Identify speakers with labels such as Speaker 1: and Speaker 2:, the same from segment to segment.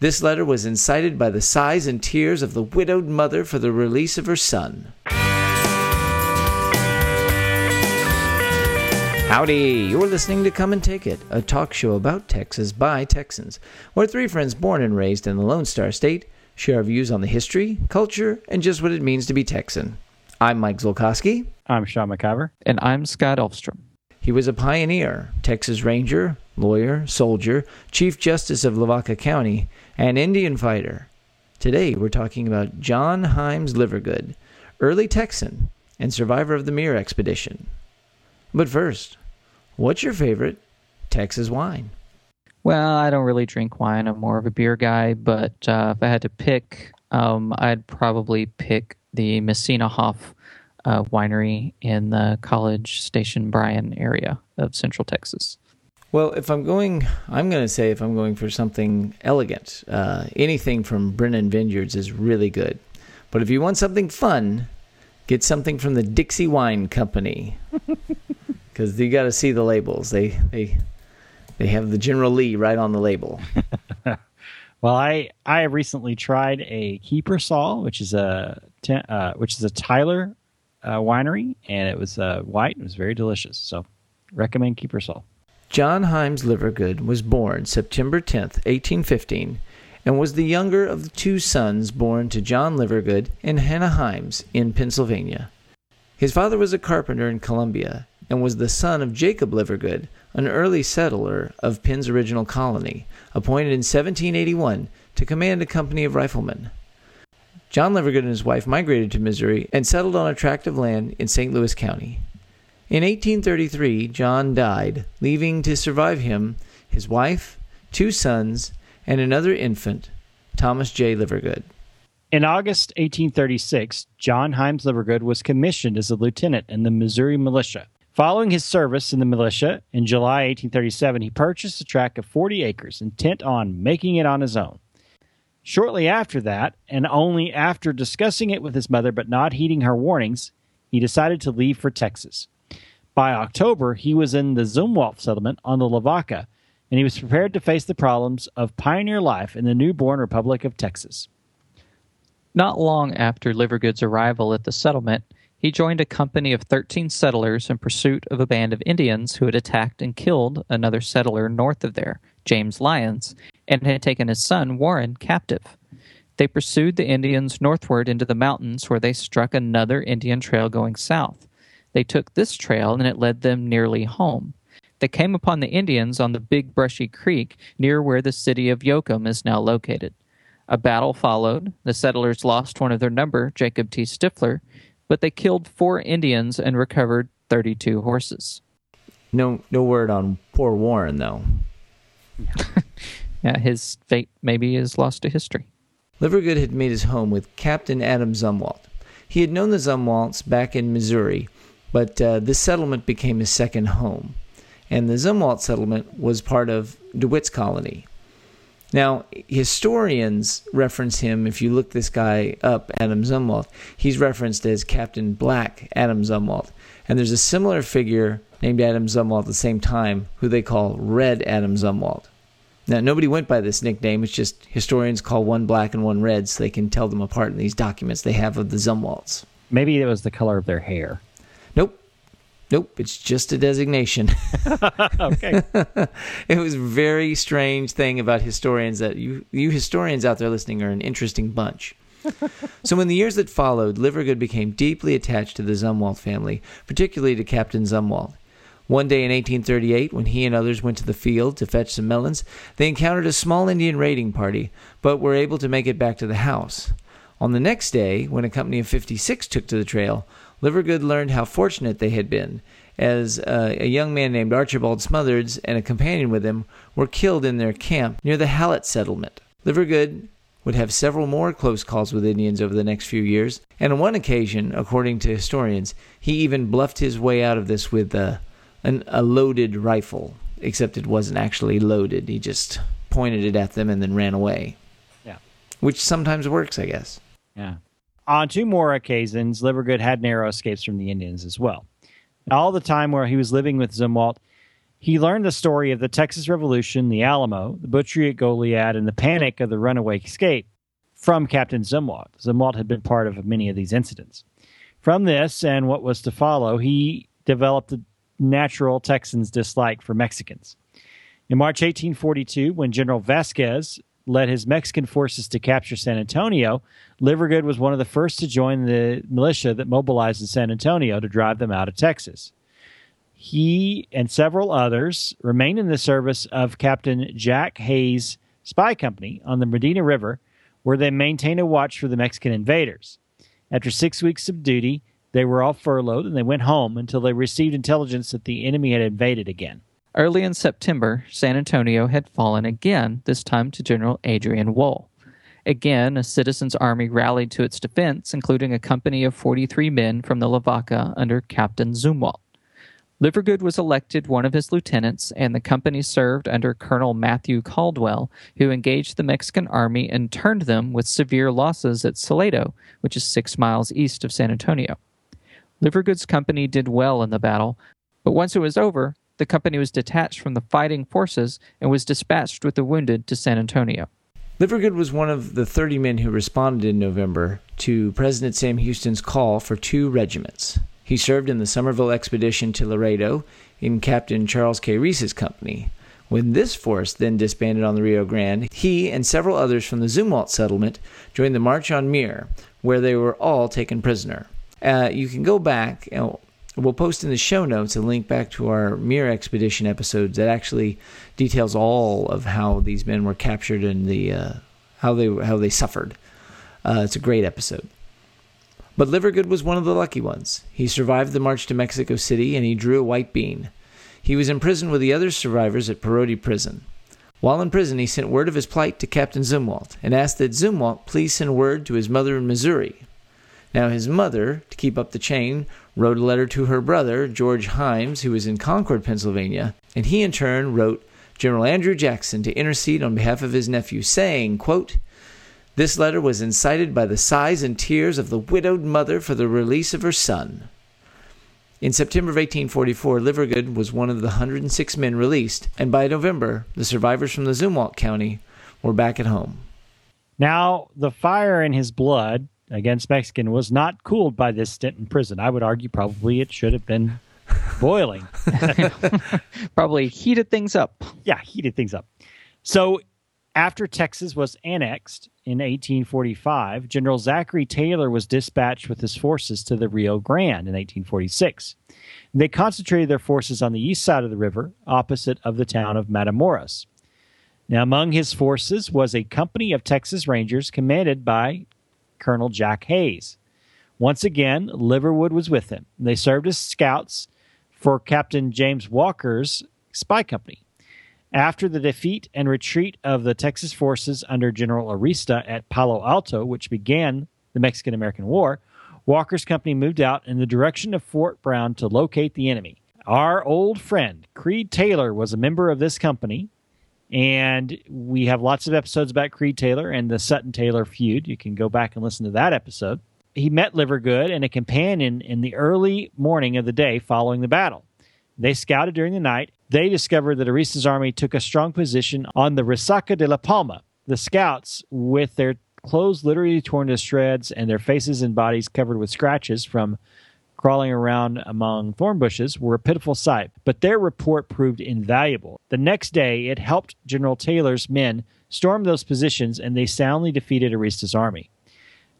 Speaker 1: This letter was incited by the sighs and tears of the widowed mother for the release of her son. Howdy! You're listening to Come and Take It, a talk show about Texas by Texans, where three friends born and raised in the Lone Star State share our views on the history, culture, and just what it means to be Texan. I'm Mike Zolkowski.
Speaker 2: I'm Sean McIver.
Speaker 3: And I'm Scott Elfstrom.
Speaker 1: He was a pioneer, Texas Ranger, lawyer, soldier, Chief Justice of Lavaca County, and Indian fighter. Today we're talking about John Hymes Livergood, early Texan and survivor of the Mier expedition. But first, what's your favorite Texas wine?
Speaker 3: Well, I don't really drink wine. I'm more of a beer guy, but uh, if I had to pick, um, I'd probably pick the Messina Hof uh, winery in the College Station Bryan area of Central Texas.
Speaker 1: Well, if I'm going, I'm going to say if I'm going for something elegant, uh, anything from Brennan Vineyards is really good. But if you want something fun, get something from the Dixie Wine Company, because you got to see the labels. They they they have the General Lee right on the label.
Speaker 2: well, I I recently tried a Kiepersol, which is a uh, which is a Tyler uh, winery, and it was uh, white. It was very delicious. So, recommend Kiepersol.
Speaker 1: John Hymes Livergood was born September 10, 1815, and was the younger of the two sons born to John Livergood and Hannah Hymes in Pennsylvania. His father was a carpenter in Columbia and was the son of Jacob Livergood, an early settler of Penn's original colony, appointed in 1781 to command a company of riflemen. John Livergood and his wife migrated to Missouri and settled on a tract of land in St. Louis County. In 1833, John died, leaving to survive him his wife, two sons, and another infant, Thomas J. Livergood.
Speaker 2: In August 1836, John Hymes Livergood was commissioned as a lieutenant in the Missouri militia. Following his service in the militia, in July 1837, he purchased a tract of 40 acres, intent on making it on his own. Shortly after that, and only after discussing it with his mother but not heeding her warnings, he decided to leave for Texas. By October, he was in the Zumwalt settlement on the Lavaca, and he was prepared to face the problems of pioneer life in the newborn Republic of Texas.
Speaker 3: Not long after Livergood's arrival at the settlement, he joined a company of 13 settlers in pursuit of a band of Indians who had attacked and killed another settler north of there, James Lyons, and had taken his son, Warren, captive. They pursued the Indians northward into the mountains where they struck another Indian trail going south. They took this trail and it led them nearly home. They came upon the Indians on the Big Brushy Creek near where the city of Yoakum is now located. A battle followed. The settlers lost one of their number, Jacob T. Stifler, but they killed four Indians and recovered 32 horses.
Speaker 1: No, no word on poor Warren, though.
Speaker 3: yeah, his fate maybe is lost to history.
Speaker 1: Livergood had made his home with Captain Adam Zumwalt. He had known the Zumwalts back in Missouri but uh, this settlement became his second home. And the Zumwalt settlement was part of DeWitt's colony. Now, historians reference him, if you look this guy up, Adam Zumwalt, he's referenced as Captain Black Adam Zumwalt. And there's a similar figure named Adam Zumwalt at the same time who they call Red Adam Zumwalt. Now, nobody went by this nickname. It's just historians call one black and one red so they can tell them apart in these documents they have of the Zumwalts.
Speaker 2: Maybe it was the color of their hair.
Speaker 1: Nope. It's just a designation.
Speaker 2: okay.
Speaker 1: it was a very strange thing about historians that you you historians out there listening are an interesting bunch. so in the years that followed, Livergood became deeply attached to the Zumwalt family, particularly to Captain Zumwalt. One day in 1838, when he and others went to the field to fetch some melons, they encountered a small Indian raiding party, but were able to make it back to the house. On the next day, when a company of 56 took to the trail, Livergood learned how fortunate they had been, as uh, a young man named Archibald Smothers and a companion with him were killed in their camp near the Hallett settlement. Livergood would have several more close calls with Indians over the next few years, and on one occasion, according to historians, he even bluffed his way out of this with uh, an, a loaded rifle, except it wasn't actually loaded. He just pointed it at them and then ran away.
Speaker 2: Yeah.
Speaker 1: Which sometimes works, I guess.
Speaker 2: Yeah. On two more occasions, Livergood had narrow escapes from the Indians as well. All the time where he was living with Zumwalt, He learned the story of the Texas Revolution, the Alamo, the butchery at Goliad, and the panic of the runaway escape from Captain Zumwalt. Zumwalt had been part of many of these incidents. From this and what was to follow, he developed a natural Texan's dislike for Mexicans. In March 1842, when General Vasquez led his Mexican forces to capture San Antonio, Livergood was one of the first to join the militia that mobilized in San Antonio to drive them out of Texas. He and several others remained in the service of Captain Jack Hays' spy company on the Medina River, where they maintained a watch for the Mexican invaders. After six weeks of duty, they were all furloughed and they went home until they received intelligence that the enemy had invaded again.
Speaker 3: Early in September, San Antonio had fallen again, this time to General Adrian Woll. Again, a citizens' army rallied to its defense, including a company of 43 men from the Lavaca under Captain Zumwalt. Livergood was elected one of his lieutenants, and the company served under Colonel Matthew Caldwell, who engaged the Mexican army and turned them with severe losses at Salado, which is six miles east of San Antonio. Livergood's company did well in the battle, but once it was over, the company was detached from the fighting forces and was dispatched with the wounded to San Antonio.
Speaker 1: Livergood was one of the 30 men who responded in November to President Sam Houston's call for two regiments. He served in the Somervell expedition to Laredo in Captain Charles K. Reese's company. When this force then disbanded on the Rio Grande, he and several others from the Zumwalt settlement joined the March on Mier, where they were all taken prisoner. Uh, you can go back, and we'll post in the show notes a link back to our Mier expedition episodes that actually details all of how these men were captured and the uh, how they how they suffered. Uh, it's a great episode. But Livergood was one of the lucky ones. He survived the march to Mexico City and he drew a white bean. He was imprisoned with the other survivors at Perote Prison. While in prison, he sent word of his plight to Captain Zumwalt and asked that Zumwalt please send word to his mother in Missouri. Now, his mother, to keep up the chain, wrote a letter to her brother, George Hymes, who was in Concord, Pennsylvania, and he in turn wrote General Andrew Jackson to intercede on behalf of his nephew, saying, quote, this letter was incited by the sighs and tears of the widowed mother for the release of her son. In September of 1844, Livergood was one of the 106 men released, and by November, the survivors from the Zumwalt County were back at home.
Speaker 2: Now, the fire in his blood against Mexican was not cooled by this stint in prison. I would argue probably it should have been boiling.
Speaker 3: probably heated things up.
Speaker 2: Yeah, heated things up. So after Texas was annexed in 1845, General Zachary Taylor was dispatched with his forces to the Rio Grande in 1846. They concentrated their forces on the east side of the river, opposite of the town of Matamoros. Now, among his forces was a company of Texas Rangers commanded by Colonel Jack Hays. Once again, Livergood was with him. They served as scouts for Captain James Walker's spy company. After the defeat and retreat of the Texas forces under General Arista at Palo Alto, which began the Mexican American War, Walker's company moved out in the direction of Fort Brown to locate the enemy. Our old friend, Creed Taylor, was a member of this company, and we have lots of episodes about Creed Taylor and the Sutton Taylor feud. You can go back and listen to that episode. He met Livergood and a companion in the early morning of the day following the battle. They scouted during the night they discovered that Arista's army took a strong position on the Resaca de la Palma. The scouts, with their clothes literally torn to shreds and their faces and bodies covered with scratches from crawling around among thorn bushes, were a pitiful sight, but their report proved invaluable. The next day, it helped General Taylor's men storm those positions, and they soundly defeated Arista's army.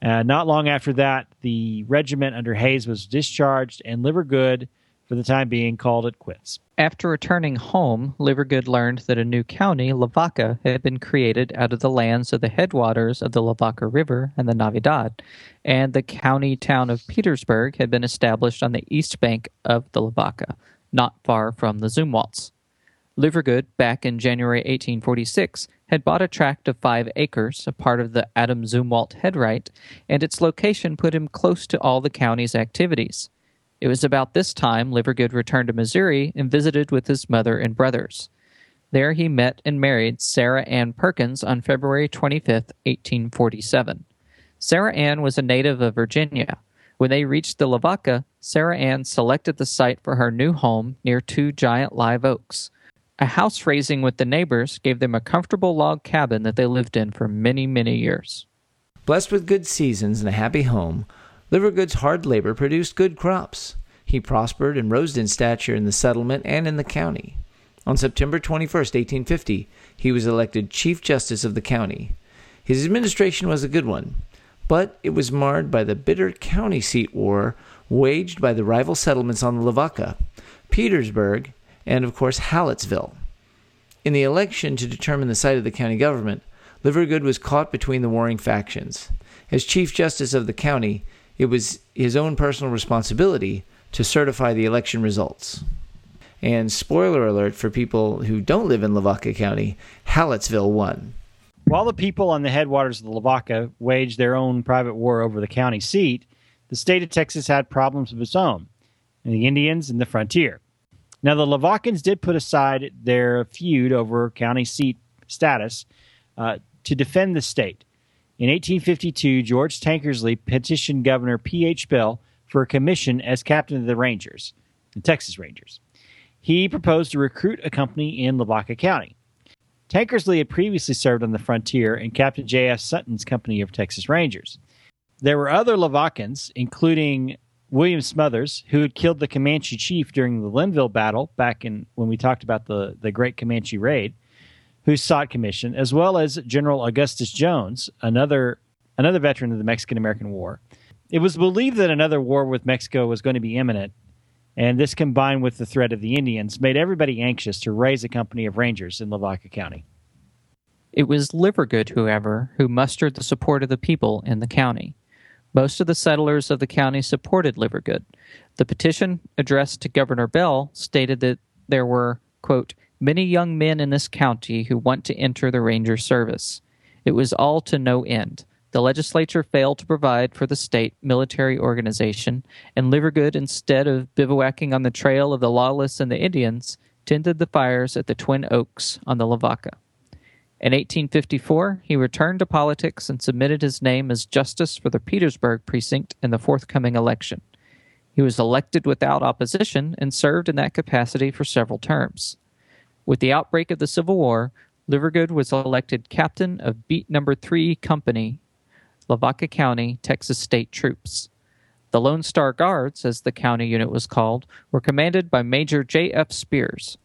Speaker 2: Uh, not long after that, the regiment under Hays was discharged, and Livergood for the time being, called it quits.
Speaker 3: After returning home, Livergood learned that a new county, Lavaca, had been created out of the lands of the headwaters of the Lavaca River and the Navidad, and the county town of Petersburg had been established on the east bank of the Lavaca, not far from the Zumwalts. Livergood, back in January 1846, had bought a tract of five acres, a part of the Adam Zumwalt headright, and its location put him close to all the county's activities. It was about this time Livergood returned to Missouri and visited with his mother and brothers. There he met and married Sarah Ann Perkins on February 25, 1847. Sarah Ann was a native of Virginia. When they reached the Lavaca, Sarah Ann selected the site for her new home near two giant live oaks. A house raising with the neighbors gave them a comfortable log cabin that they lived in for many, many years.
Speaker 1: Blessed with good seasons and a happy home, Livergood's hard labor produced good crops. He prospered and rose in stature in the settlement and in the county. On September 21, 1850, he was elected Chief Justice of the county. His administration was a good one, but it was marred by the bitter county seat war waged by the rival settlements on the Lavaca, Petersburg, and of course Hallettsville. In the election to determine the site of the county government, Livergood was caught between the warring factions. As Chief Justice of the county, it was his own personal responsibility to certify the election results. And spoiler alert for people who don't live in Lavaca County, Hallettsville won.
Speaker 2: While the people on the headwaters of the Lavaca waged their own private war over the county seat, the state of Texas had problems of its own, and the Indians and the frontier. Now, the Lavacans did put aside their feud over county seat status uh, to defend the state. In 1852, George Tankersley petitioned Governor P.H. Bell for a commission as captain of the Rangers, the Texas Rangers. He proposed to recruit a company in Lavaca County. Tankersley had previously served on the frontier in Captain J.F. Sutton's company of Texas Rangers. There were other Lavacans, including William Smothers, who had killed the Comanche chief during the Linnville battle back in when we talked about the, the Great Comanche Raid, who sought commission, as well as General Augustus Jones, another another veteran of the Mexican American War. It was believed that another war with Mexico was going to be imminent, and this combined with the threat of the Indians made everybody anxious to raise a company of rangers in Lavaca County.
Speaker 3: It was Livergood, however, who mustered the support of the people in the county. Most of the settlers of the county supported Livergood. The petition addressed to Governor Bell stated that there were, quote, many young men in this county who want to enter the ranger service. It was all to no end. The legislature failed to provide for the state military organization, and Livergood, instead of bivouacking on the trail of the lawless and the Indians, tended the fires at the Twin Oaks on the Lavaca. In 1854, he returned to politics and submitted his name as justice for the Petersburg precinct in the forthcoming election. He was elected without opposition and served in that capacity for several terms. With the outbreak of the Civil War, Livergood was elected captain of Beat Number 3 Company, Lavaca County, Texas State Troops. The Lone Star Guards, as the county unit was called, were commanded by Major J. F. Spears.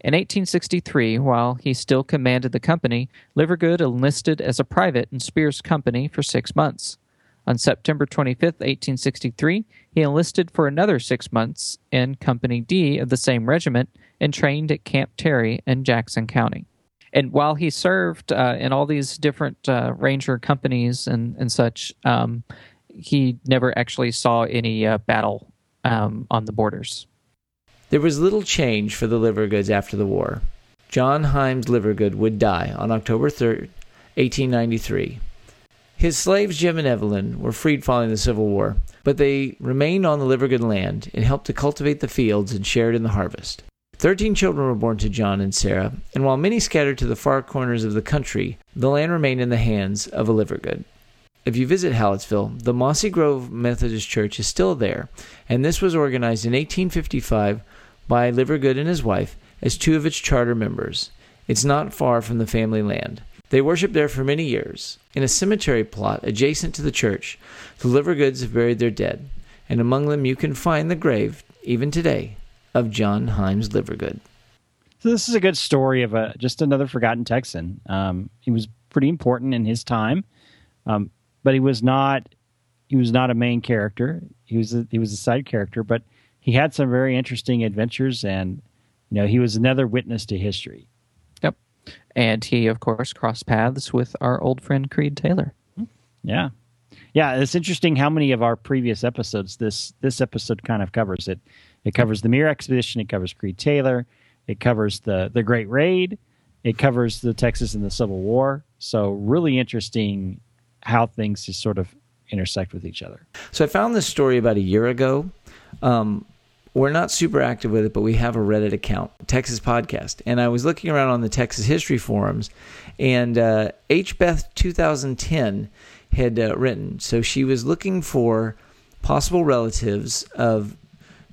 Speaker 3: In 1863, while he still commanded the company, Livergood enlisted as a private in Spears' company for six months. On September 25, 1863, he enlisted for another six months in Company D of the same regiment and trained at Camp Terry in Jackson County. And while he served uh, in all these different uh, ranger companies and, and such, um, he never actually saw any uh, battle um, on the borders.
Speaker 1: There was little change for the Livergoods after the war. John Hymes Livergood would die on October 3rd, 1893. His slaves, Jim and Evelyn, were freed following the Civil War, but they remained on the Livergood land and helped to cultivate the fields and shared in the harvest. Thirteen children were born to John and Sarah, and while many scattered to the far corners of the country, the land remained in the hands of a Livergood. If you visit Hallettsville, the Mossy Grove Methodist Church is still there, and this was organized in 1855 by Livergood and his wife as two of its charter members. It's not far from the family land. They worshiped there for many years. In a cemetery plot adjacent to the church, the Livergoods have buried their dead, and among them you can find the grave, even today, of John Hymes Livergood.
Speaker 2: So this is a good story of a just another forgotten Texan. Um, he was pretty important in his time, um, but he was not he was not a main character. He was a, he was a side character, but he had some very interesting adventures, and you know he was another witness to history.
Speaker 3: Yep, and he of course crossed paths with our old friend Creed Taylor.
Speaker 2: Yeah, yeah. It's interesting how many of our previous episodes this this episode kind of covers it. It covers the Mier expedition. It covers Creed Taylor. It covers the the Great Raid. It covers the Texas and the Civil War. So really interesting how things just sort of intersect with each other.
Speaker 1: So I found this story about a year ago. Um, we're not super active with it, but we have a Reddit account, Texas Podcast. And I was looking around on the Texas History forums, and uh, H. Beth 2010 had uh, written. So she was looking for possible relatives of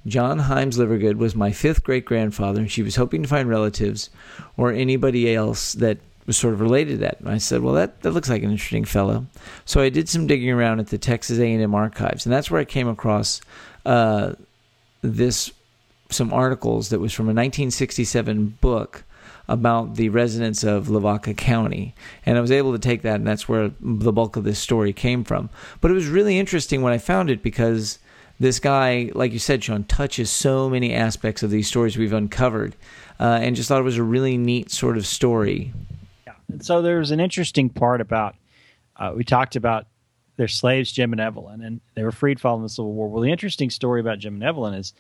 Speaker 1: John Hymes Livergood was my fifth great grandfather, and she was hoping to find relatives or anybody else that was sort of related to that. And I said, well, that, that looks like an interesting fellow. So I did some digging around at the Texas A&M archives, and that's where I came across uh, this some articles that was from a 1967 book about the residents of Lavaca County. And I was able to take that, and that's where the bulk of this story came from. But it was really interesting when I found it because this guy, like you said, Sean, touches so many aspects of these stories we've uncovered, uh, and just thought it was a really neat sort of story.
Speaker 2: Yeah. And so there's an interesting part about uh, we talked about their slaves, Jim and Evelyn, and they were freed following the Civil War. Well, the interesting story about Jim and Evelyn is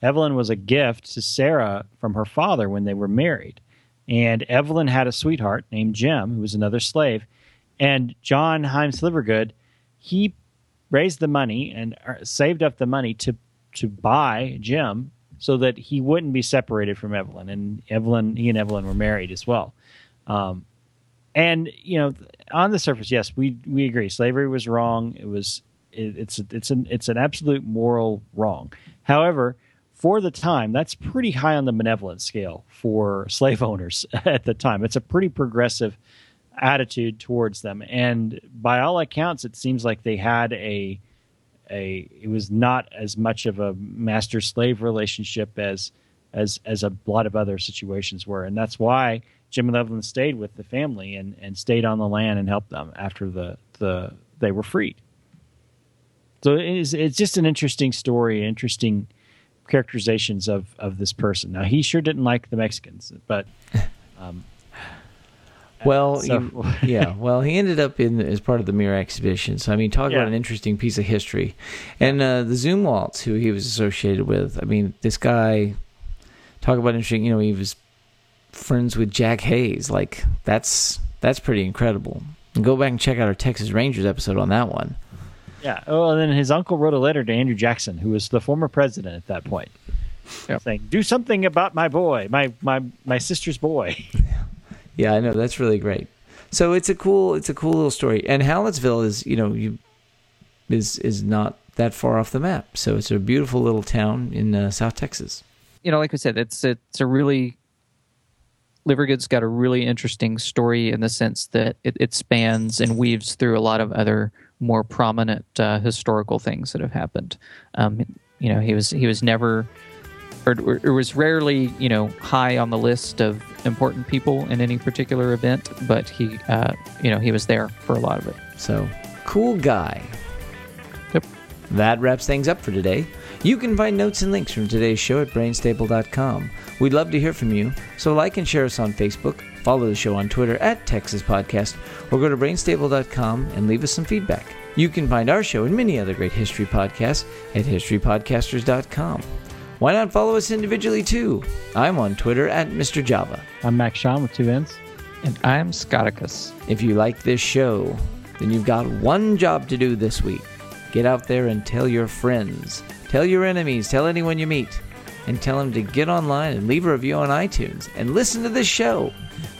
Speaker 2: Evelyn was a gift to Sarah from her father when they were married. And Evelyn had a sweetheart named Jim, who was another slave. And John Hymes Livergood, he raised the money and uh, saved up the money to to buy Jim so that he wouldn't be separated from Evelyn. And Evelyn, he and Evelyn were married as well. Um, and you know, on the surface, yes, we we agree. Slavery was wrong. It was it, it's it's an it's an absolute moral wrong. However, for the time, that's pretty high on the benevolent scale for slave owners at the time. It's a pretty progressive attitude towards them, and by all accounts, it seems like they had a a it was not as much of a master slave relationship as as as a lot of other situations were, and that's why Jim and Evelyn stayed with the family and, and stayed on the land and helped them after the, the they were freed. So it's it's just an interesting story, interesting characterizations of of this person. Now he sure didn't like the Mexicans, but um,
Speaker 1: well, so. he, yeah. Well, he ended up in as part of the Mier exhibition. So I mean, talk yeah. about an interesting piece of history. And uh, the Zumwalts, who he was associated with. I mean, this guy. Talk about interesting. You know, he was friends with Jack Hays. Like that's that's pretty incredible. And go back and check out our Texas Rangers episode on that one.
Speaker 2: Yeah. Oh, and then his uncle wrote a letter to Andrew Jackson, who was the former president at that point, yep. saying, "Do something about my boy, my my my sister's boy."
Speaker 1: yeah, I know that's really great. So it's a cool it's a cool little story. And Hallettsville is you know you is is not that far off the map. So it's a beautiful little town in uh, South Texas.
Speaker 3: You know, like I said, it's it's a really Livergood's got a really interesting story in the sense that it, it spans and weaves through a lot of other more prominent uh, historical things that have happened. Um, you know, he was he was never, or, or was rarely, you know, high on the list of important people in any particular event, but he, uh, you know, he was there for a lot of it.
Speaker 1: So, cool guy.
Speaker 3: Yep.
Speaker 1: That wraps things up for today. You can find notes and links from today's show at brainstable.com. We'd love to hear from you, so like and share us on Facebook, follow the show on Twitter at Texas Podcast, or go to brainstable.com and leave us some feedback. You can find our show and many other great history podcasts at historypodcasters.com. Why not follow us individually too? I'm on Twitter at Mr. Java.
Speaker 2: I'm Max Sean with two N's.
Speaker 3: And I'm Scotticus.
Speaker 1: If you like this show, then you've got one job to do this week. Get out there and tell your friends, tell your enemies, tell anyone you meet and tell them to get online and leave a review on iTunes and listen to this show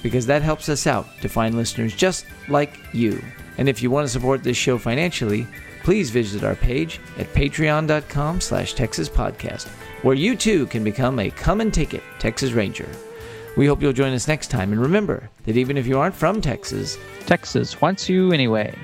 Speaker 1: because that helps us out to find listeners just like you. And if you want to support this show financially, please visit our page at patreon.com slash Texas Podcast, where you too can become a come and take it Texas Ranger. We hope you'll join us next time, and remember that even if you aren't from Texas,
Speaker 3: Texas wants you anyway.